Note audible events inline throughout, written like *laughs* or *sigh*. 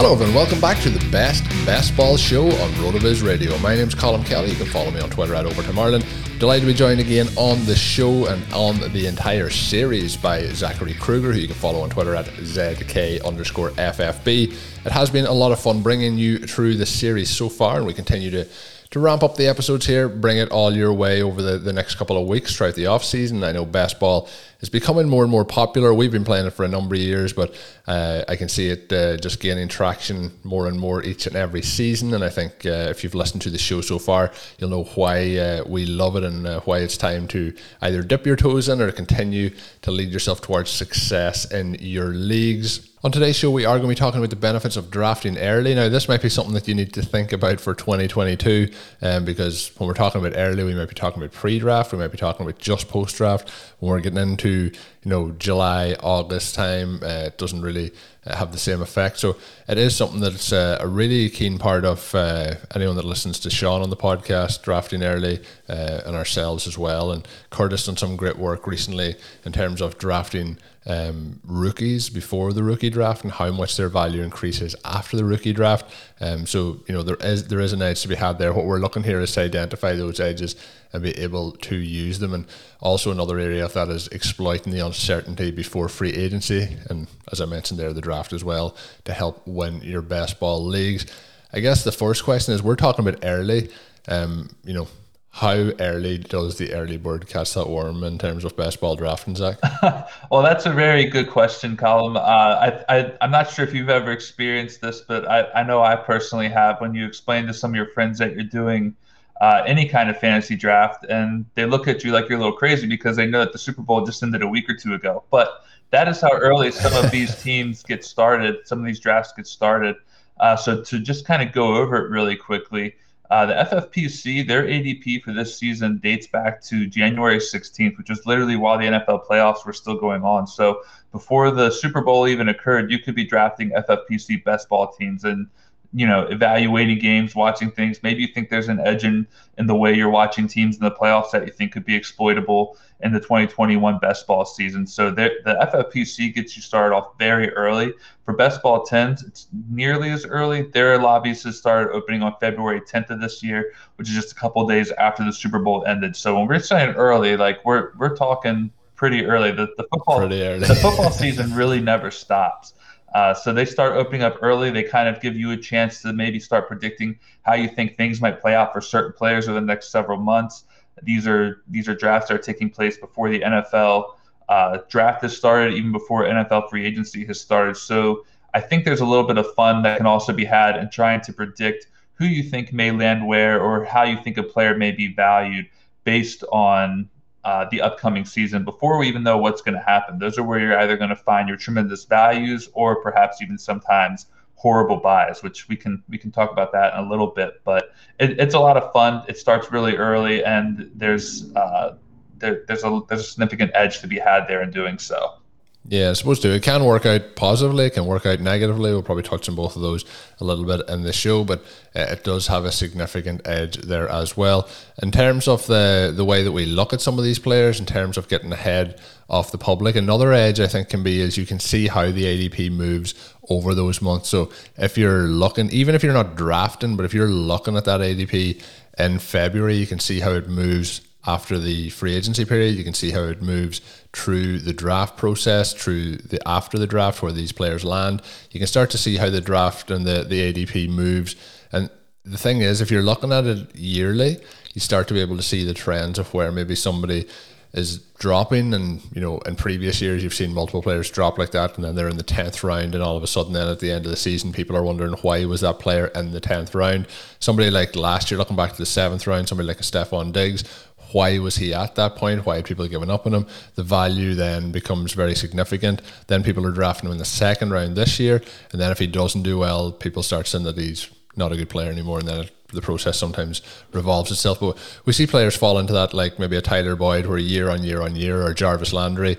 Hello everyone, welcome back to the best best ball show on RotoViz Radio. My name's Colm Kelly. You can follow me on Twitter at Overtime Ireland. Delighted to be joined again on the show and on the entire series by Zachary Krueger, who you can follow on Twitter at ZK underscore FFB. It has been a lot of fun bringing you through the series so far, and we continue to to ramp up the episodes here, bring it all your way over the, the next couple of weeks throughout the off season. I know best ball is becoming more and more popular. We've been playing it for a number of years, but uh, I can see it uh, just gaining traction more and more each and every season. And I think uh, if you've listened to the show so far, you'll know why uh, we love it and uh, why it's time to either dip your toes in or continue to lead yourself towards success in your leagues. On today's show, we are going to be talking about the benefits of drafting early. Now, this might be something that you need to think about for 2022, um, because when we're talking about early, we might be talking about pre-draft, we might be talking about just post-draft. When we're getting into you know July, August time, uh, it doesn't really uh, have the same effect. So it is something that's uh, a really keen part of uh, anyone that listens to Sean on the podcast, drafting early, uh, and ourselves as well. And Curtis done some great work recently in terms of drafting um, rookies before the rookie draft and how much their value increases after the rookie draft. Um, so you know there is there is an edge to be had there. What we're looking here is to identify those edges and be able to use them. And also another area of that is exploiting the uncertainty before free agency. And as I mentioned there, the draft as well to help win your best ball leagues. I guess the first question is we're talking about early. Um, you know, how early does the early bird catch that worm in terms of best ball drafting, Zach? *laughs* well, that's a very good question, Colm. Uh, I, I, I'm not sure if you've ever experienced this, but I, I know I personally have. When you explain to some of your friends that you're doing uh, any kind of fantasy draft, and they look at you like you're a little crazy because they know that the Super Bowl just ended a week or two ago. But that is how early some of these *laughs* teams get started. Some of these drafts get started. Uh, so to just kind of go over it really quickly. Uh, the FFPC, their ADP for this season dates back to January 16th, which is literally while the NFL playoffs were still going on. So before the Super Bowl even occurred, you could be drafting FFPC best ball teams. And you know, evaluating games, watching things. Maybe you think there's an edge in, in the way you're watching teams in the playoffs that you think could be exploitable in the 2021 best ball season. So the FFPC gets you started off very early. For best ball 10s, it's nearly as early. Their lobbies have started opening on February 10th of this year, which is just a couple days after the Super Bowl ended. So when we're saying early, like we're we're talking pretty early. The, the football the football season really never stops. Uh, so they start opening up early. They kind of give you a chance to maybe start predicting how you think things might play out for certain players over the next several months. These are these are drafts that are taking place before the NFL uh, draft has started, even before NFL free agency has started. So I think there's a little bit of fun that can also be had in trying to predict who you think may land where or how you think a player may be valued based on uh, the upcoming season before we even know what's going to happen. Those are where you're either going to find your tremendous values or perhaps even sometimes horrible buys, which we can we can talk about that in a little bit. But it, it's a lot of fun. It starts really early, and there's uh, there, there's a there's a significant edge to be had there in doing so. Yeah, I suppose. It can work out positively, it can work out negatively. We'll probably touch on both of those a little bit in the show, but uh, it does have a significant edge there as well. In terms of the the way that we look at some of these players, in terms of getting ahead of the public, another edge I think can be is you can see how the ADP moves over those months. So if you're looking, even if you're not drafting, but if you're looking at that ADP in February, you can see how it moves after the free agency period. You can see how it moves through the draft process, through the after the draft where these players land. You can start to see how the draft and the, the ADP moves. And the thing is, if you're looking at it yearly, you start to be able to see the trends of where maybe somebody is dropping and you know in previous years you've seen multiple players drop like that and then they're in the 10th round and all of a sudden then at the end of the season people are wondering why was that player in the 10th round somebody like last year looking back to the 7th round somebody like a Stefon Diggs why was he at that point? Why had people given up on him? The value then becomes very significant. Then people are drafting him in the second round this year, and then if he doesn't do well, people start saying that he's not a good player anymore, and then the process sometimes revolves itself. But we see players fall into that, like maybe a Tyler Boyd, where year on year on year, or Jarvis Landry,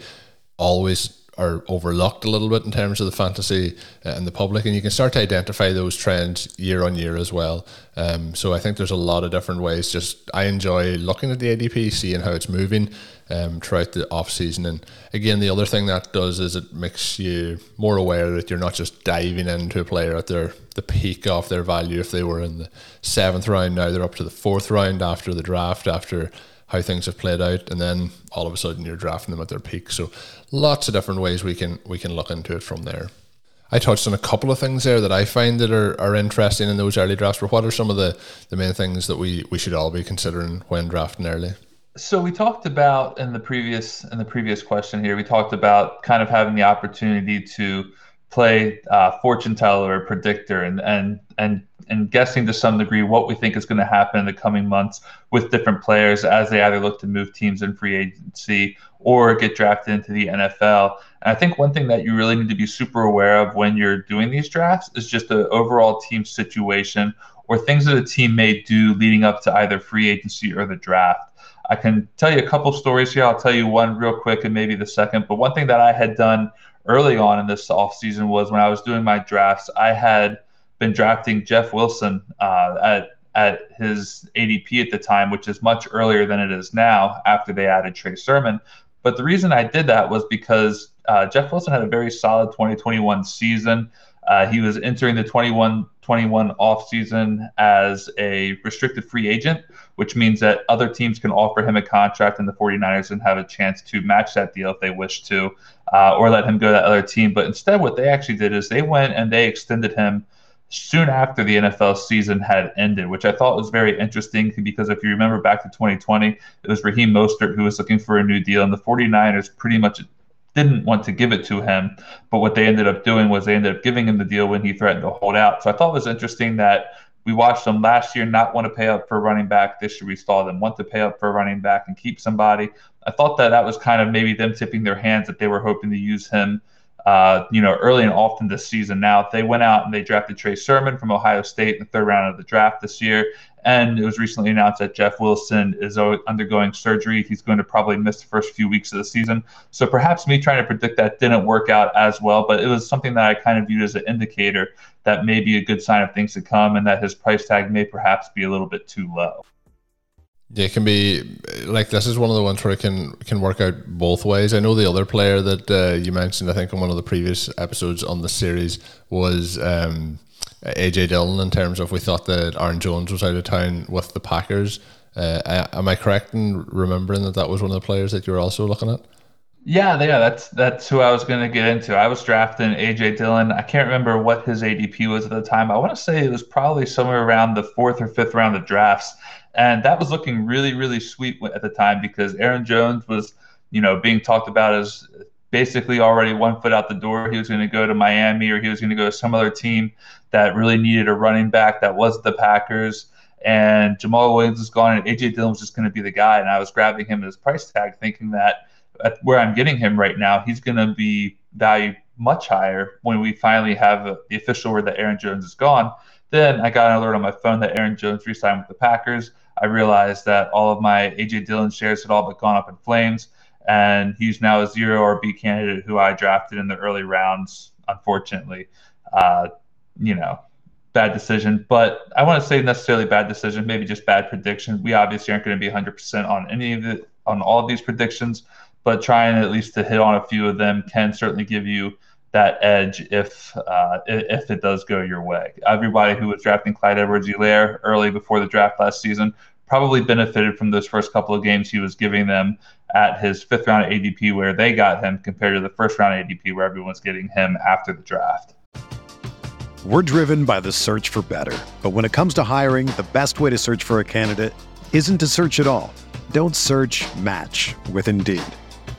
always are overlooked a little bit in terms of the fantasy uh, and the public, and you can start to identify those trends year on year as well. Um, so I think there's a lot of different ways. Just I enjoy looking at the ADP, seeing how it's moving um, throughout the off season, and again, the other thing that does is it makes you more aware that you're not just diving into a player at their the peak of their value. If they were in the seventh round, now they're up to the fourth round after the draft, after how things have played out, and then all of a sudden you're drafting them at their peak. So lots of different ways we can we can look into it from there. I touched on a couple of things there that I find that are, are interesting in those early drafts. But what are some of the, the main things that we, we should all be considering when drafting early? So we talked about in the previous in the previous question here, we talked about kind of having the opportunity to play uh, fortune teller or predictor and and and and guessing to some degree what we think is going to happen in the coming months with different players as they either look to move teams in free agency or get drafted into the NFL. And I think one thing that you really need to be super aware of when you're doing these drafts is just the overall team situation or things that a team may do leading up to either free agency or the draft. I can tell you a couple stories here. I'll tell you one real quick and maybe the second. But one thing that I had done early on in this offseason was when I was doing my drafts, I had been drafting Jeff Wilson uh, at at his ADP at the time, which is much earlier than it is now after they added Trey Sermon. But the reason I did that was because uh, Jeff Wilson had a very solid 2021 season. Uh, he was entering the 21 21 offseason as a restricted free agent, which means that other teams can offer him a contract in the 49ers and have a chance to match that deal if they wish to, uh, or let him go to that other team. But instead, what they actually did is they went and they extended him soon after the NFL season had ended, which I thought was very interesting because if you remember back to 2020, it was Raheem Mostert who was looking for a new deal, and the 49ers pretty much didn't want to give it to him. But what they ended up doing was they ended up giving him the deal when he threatened to hold out. So I thought it was interesting that we watched them last year not want to pay up for running back. This year we saw them want to pay up for running back and keep somebody. I thought that that was kind of maybe them tipping their hands that they were hoping to use him uh, you know, early and often this season. Now they went out and they drafted Trey Sermon from Ohio State in the third round of the draft this year, and it was recently announced that Jeff Wilson is undergoing surgery. He's going to probably miss the first few weeks of the season. So perhaps me trying to predict that didn't work out as well, but it was something that I kind of viewed as an indicator that may be a good sign of things to come, and that his price tag may perhaps be a little bit too low. Yeah, it can be like this is one of the ones where it can can work out both ways. I know the other player that uh, you mentioned, I think, in one of the previous episodes on the series was um, AJ Dillon. In terms of we thought that Aaron Jones was out of town with the Packers. Uh, am I correct in remembering that that was one of the players that you were also looking at? Yeah, yeah, that's that's who I was going to get into. I was drafting AJ Dillon. I can't remember what his ADP was at the time. I want to say it was probably somewhere around the fourth or fifth round of drafts. And that was looking really, really sweet at the time because Aaron Jones was, you know, being talked about as basically already one foot out the door. He was going to go to Miami or he was going to go to some other team that really needed a running back that was the Packers. And Jamaal Williams was gone, and AJ Dillon was just going to be the guy. And I was grabbing him at his price tag, thinking that at where I'm getting him right now, he's going to be valued much higher when we finally have the official word that Aaron Jones is gone. Then I got an alert on my phone that Aaron Jones re-signed with the Packers. I realized that all of my AJ Dillon shares had all but gone up in flames. and he's now a zero RB candidate who I drafted in the early rounds. Unfortunately, uh, you know, bad decision. But I want to say necessarily bad decision, maybe just bad prediction. We obviously aren't going to be 100% on any of it, on all of these predictions, but trying at least to hit on a few of them can certainly give you that edge if uh, if it does go your way. Everybody who was drafting Clyde Edwards-Helaire early before the draft last season probably benefited from those first couple of games he was giving them at his fifth round ADP where they got him compared to the first round ADP where everyone's getting him after the draft. We're driven by the search for better. But when it comes to hiring, the best way to search for a candidate isn't to search at all. Don't search match with Indeed.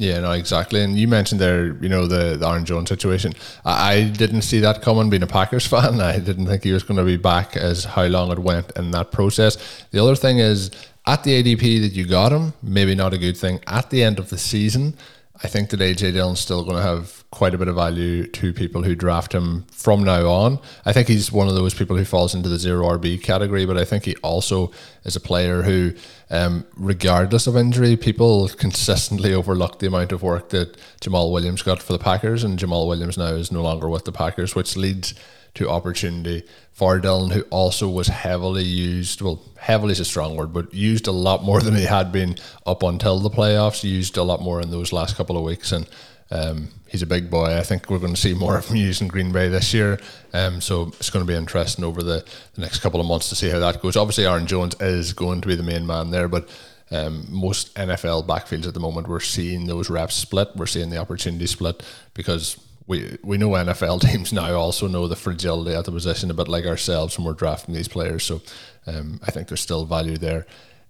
Yeah, no, exactly. And you mentioned there, you know, the, the Aaron Jones situation. I, I didn't see that coming being a Packers *laughs* fan. I didn't think he was going to be back as how long it went in that process. The other thing is, at the ADP that you got him, maybe not a good thing. At the end of the season, I think that AJ Dillon's still going to have quite a bit of value to people who draft him from now on. I think he's one of those people who falls into the zero RB category, but I think he also is a player who, um, regardless of injury, people consistently overlook the amount of work that Jamaal Williams got for the Packers, and Jamaal Williams now is no longer with the Packers, which leads to opportunity for Dillon, who also was heavily used. Well, heavily is a strong word, but used a lot more than he had been up until the playoffs. Used a lot more in those last couple of weeks, and um, he's a big boy. I think we're going to see more of him using Green Bay this year. Um, so it's going to be interesting over the, the next couple of months to see how that goes. Obviously, Aaron Jones is going to be the main man there, but um, most NFL backfields at the moment, we're seeing those reps split. We're seeing the opportunity split because we we know NFL *laughs* teams now also know the fragility at the position a bit like ourselves when we're drafting these players. So um, I think there's still value there.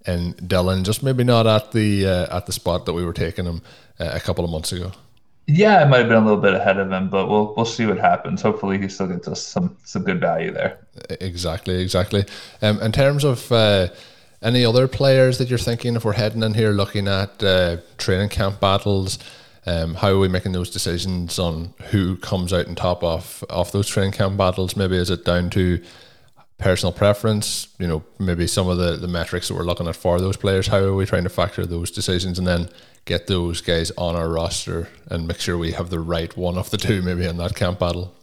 And Dillon, just maybe not at the uh, at the spot that we were taking him uh, a couple of months ago. Yeah, I might have been a little bit ahead of him, but we'll we'll see what happens. Hopefully, he still gets us some some good value there. Exactly, exactly. Um, in terms of uh, any other players that you're thinking, if we're heading in here looking at uh, training camp battles, um, how are we making those decisions on who comes out on top of of those training camp battles? Maybe is it down to personal preference? You know, maybe some of the the metrics that we're looking at for those players. How are we trying to factor those decisions and then get those guys on our roster and make sure we have the right one of the two maybe in that camp battle?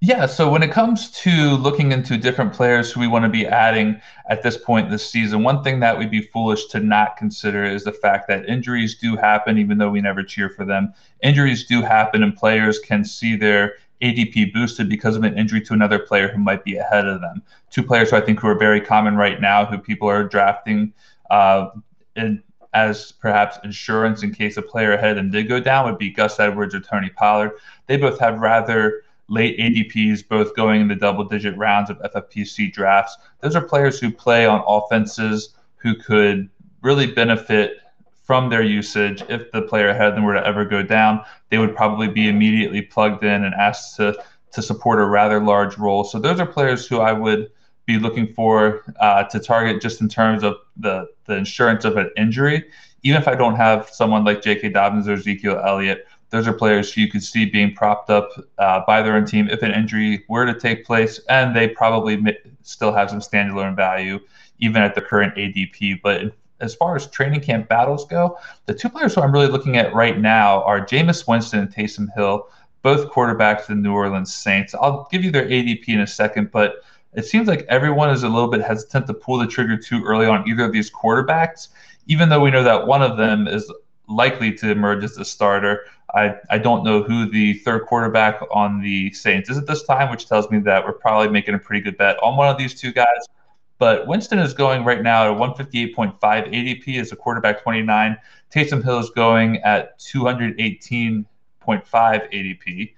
Yeah, so when it comes to looking into different players who we want to be adding at this point this season, one thing that we'd be foolish to not consider is the fact that injuries do happen, even though we never cheer for them. Injuries do happen, and players can see their ADP boosted because of an injury to another player who might be ahead of them. Two players who I think who are very common right now, who people are drafting uh, in, as perhaps insurance in case a player ahead of them did go down, would be Gus Edwards or Tony Pollard. They both have rather late ADPs, both going in the double digit rounds of FFPC drafts. Those are players who play on offenses who could really benefit from their usage. If the player ahead of them were to ever go down, they would probably be immediately plugged in and asked to, to support a rather large role. So those are players who I would be looking for uh, to target just in terms of the, the insurance of an injury. Even if I don't have someone like J.K. Dobbins or Ezekiel Elliott, those are players you could see being propped up uh, by their own team if an injury were to take place, and they probably still have some standalone value even at the current ADP. But as far as training camp battles go, the two players who I'm really looking at right now are Jameis Winston and Taysom Hill, both quarterbacks of the New Orleans Saints. I'll give you their ADP in a second, but it seems like everyone is a little bit hesitant to pull the trigger too early on either of these quarterbacks, even though we know that one of them is likely to emerge as the starter. I, I don't know who the third quarterback on the Saints is at this time, which tells me that we're probably making a pretty good bet on one of these two guys. But Winston is going right now at 158.5 ADP as a quarterback 29. Taysom Hill is going at 218.5 ADP,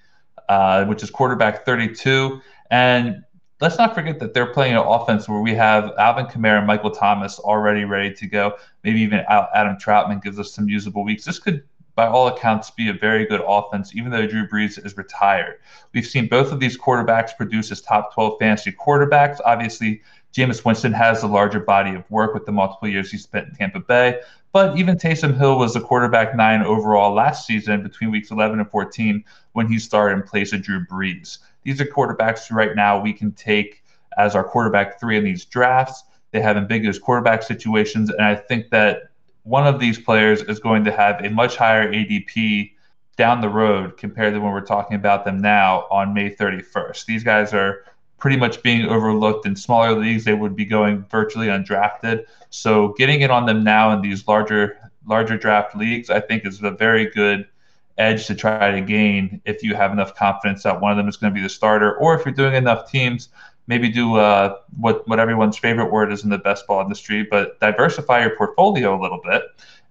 uh, which is quarterback 32. And let's not forget that they're playing an offense where we have Alvin Kamara and Michael Thomas already ready to go. Maybe even Adam Trautman gives us some usable weeks. This could, by all accounts, be a very good offense, even though Drew Brees is retired. We've seen both of these quarterbacks produce as top 12 fantasy quarterbacks. Obviously, Jameis Winston has a larger body of work with the multiple years he spent in Tampa Bay. But even Taysom Hill was a quarterback nine overall last season between weeks 11 and 14 when he started in place of Drew Brees. These are quarterbacks right now we can take as our quarterback three in these drafts. They have ambiguous quarterback situations, and I think that one of these players is going to have a much higher ADP down the road compared to when we're talking about them now on May 31st. These guys are pretty much being overlooked in smaller leagues. They would be going virtually undrafted. So getting it on them now in these larger larger draft leagues, I think, is a very good edge to try to gain if you have enough confidence that one of them is going to be the starter, or if you're doing enough teams, maybe do uh, what what everyone's favorite word is in the best ball industry, but diversify your portfolio a little bit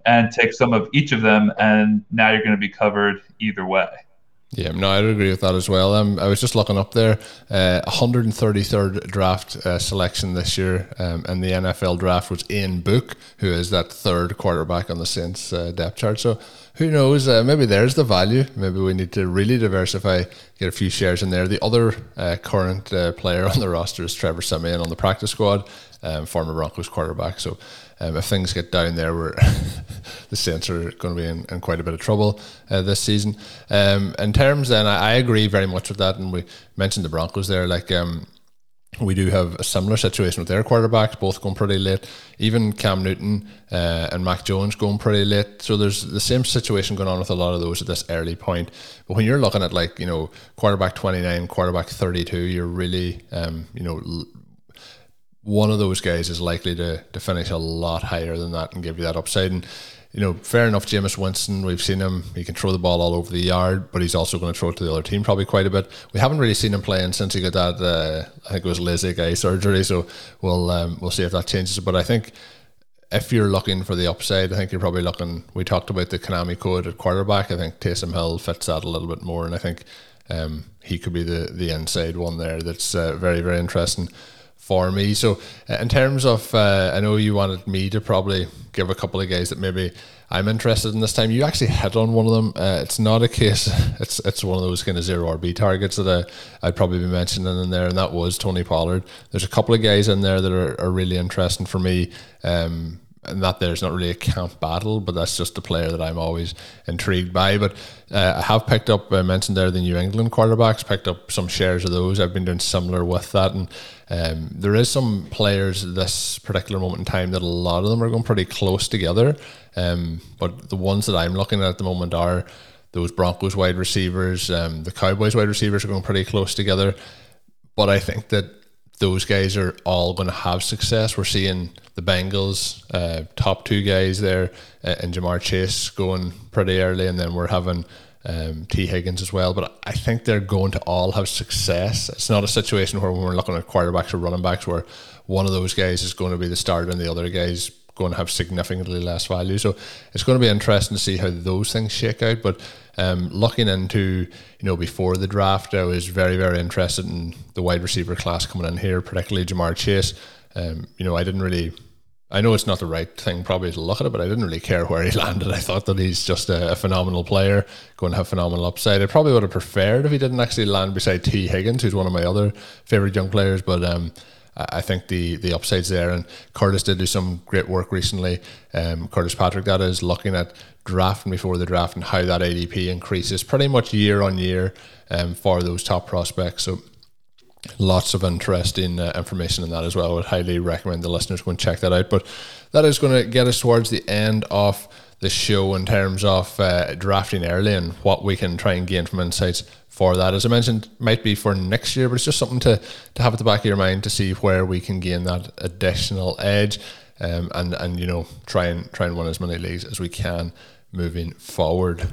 and take some of each of them, and now you're going to be covered either way. Yeah, no, I'd agree with that as well. Um, I was just looking up there, uh, 133rd draft uh, selection this year, um, and the NFL draft was Ian Book, who is that third quarterback on the Saints uh, depth chart. So who knows? Uh, maybe there's the value. Maybe we need to really diversify, get a few shares in there. The other uh, current uh, player on the roster is Trevor Siemian on the practice squad, um, former Broncos quarterback. So um, if things get down there, we're *laughs* the Saints are going to be in, in quite a bit of trouble uh, this season. Um, in terms, then I, I, agree very much with that, and we mentioned the Broncos there. Like um, we do have a similar situation with their quarterbacks, both going pretty late. Even Cam Newton uh, and Mac Jones going pretty late. So there's the same situation going on with a lot of those at this early point. But when you're looking at like you know quarterback 29, quarterback 32, you're really um, you know one of those guys is likely to, to finish a lot higher than that and give you that upside. And, you know, fair enough, Jameis Winston, we've seen him, he can throw the ball all over the yard, but he's also going to throw it to the other team probably quite a bit. We haven't really seen him playing since he got that, uh, I think it was LASIK eye surgery, so we'll, um, we'll see if that changes. But I think if you're looking for the upside, I think you're probably looking, we talked about the Konami code at quarterback, I think Taysom Hill fits that a little bit more, and I think um, he could be the, the inside one there that's uh, very, very interesting for me. So, uh, in terms of, uh, I know you wanted me to probably give a couple of guys that maybe I'm interested in this time. You actually hit on one of them. Uh, it's not a case. *laughs* It's it's one of those kind of zero RB targets that I, I'd probably be mentioning in there, and that was Tony Pollard. There's a couple of guys in there that are, are really interesting for me. Um, and that there's not really a camp battle, but that's just a player that I'm always intrigued by. But uh, I have picked up, I mentioned there, the New England quarterbacks, picked up some shares of those. I've been doing similar with that. And um, there is some players this particular moment in time that a lot of them are going pretty close together. Um, but the ones that I'm looking at at the moment are those Broncos wide receivers, um, the Cowboys wide receivers are going pretty close together. But I think that those guys are all going to have success. We're seeing the Bengals, uh, top two guys there, uh, and Ja'Marr Chase going pretty early, and then we're having um, Tee Higgins as well. But I think they're going to all have success. It's not a situation where when we're looking at quarterbacks or running backs where one of those guys is going to be the starter and the other guys going to have significantly less value. So it's going to be interesting to see how those things shake out. But um, looking into you know before the draft, I was very very interested in the wide receiver class coming in here, particularly Ja'Marr Chase. Um, you know, I didn't really. I know it's not the right thing probably to look at it, but I didn't really care where he *laughs* landed. I thought that he's just a, a phenomenal player, going to have phenomenal upside. I probably would have preferred if he didn't actually land beside Tee Higgins, who's one of my other favorite young players. But um, I think the the upsides there. And Curtis did do some great work recently. Um, Curtis Patrick, that is looking at drafting before the draft and how that ADP increases pretty much year on year um, for those top prospects. So lots of interesting uh, information in that as well. I would highly recommend the listeners go and check that out. But that is going to get us towards the end of the show in terms of uh, drafting early and what we can try and gain from insights for that. As I mentioned, might be for next year, but it's just something to, to have at the back of your mind to see where we can gain that additional edge um, and, and, you know, try and try and win as many leagues as we can moving forward.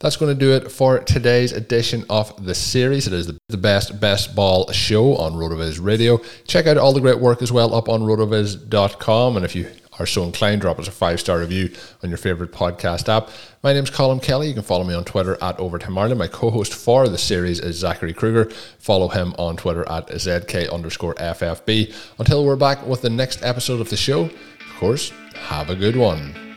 That's going to do it for today's edition of the series. It is the best best ball show on RotoViz Radio. Check out all the great work as well up on rotoviz.com. And if you are so inclined, drop us a five star review on your favorite podcast app. My name's Colm Kelly. You can follow me on Twitter at Overtime Ireland. My co host for the series is Zachary Krueger. Follow him on Twitter at ZK underscore FFB. Until we're back with the next episode of the show, of course, have a good one.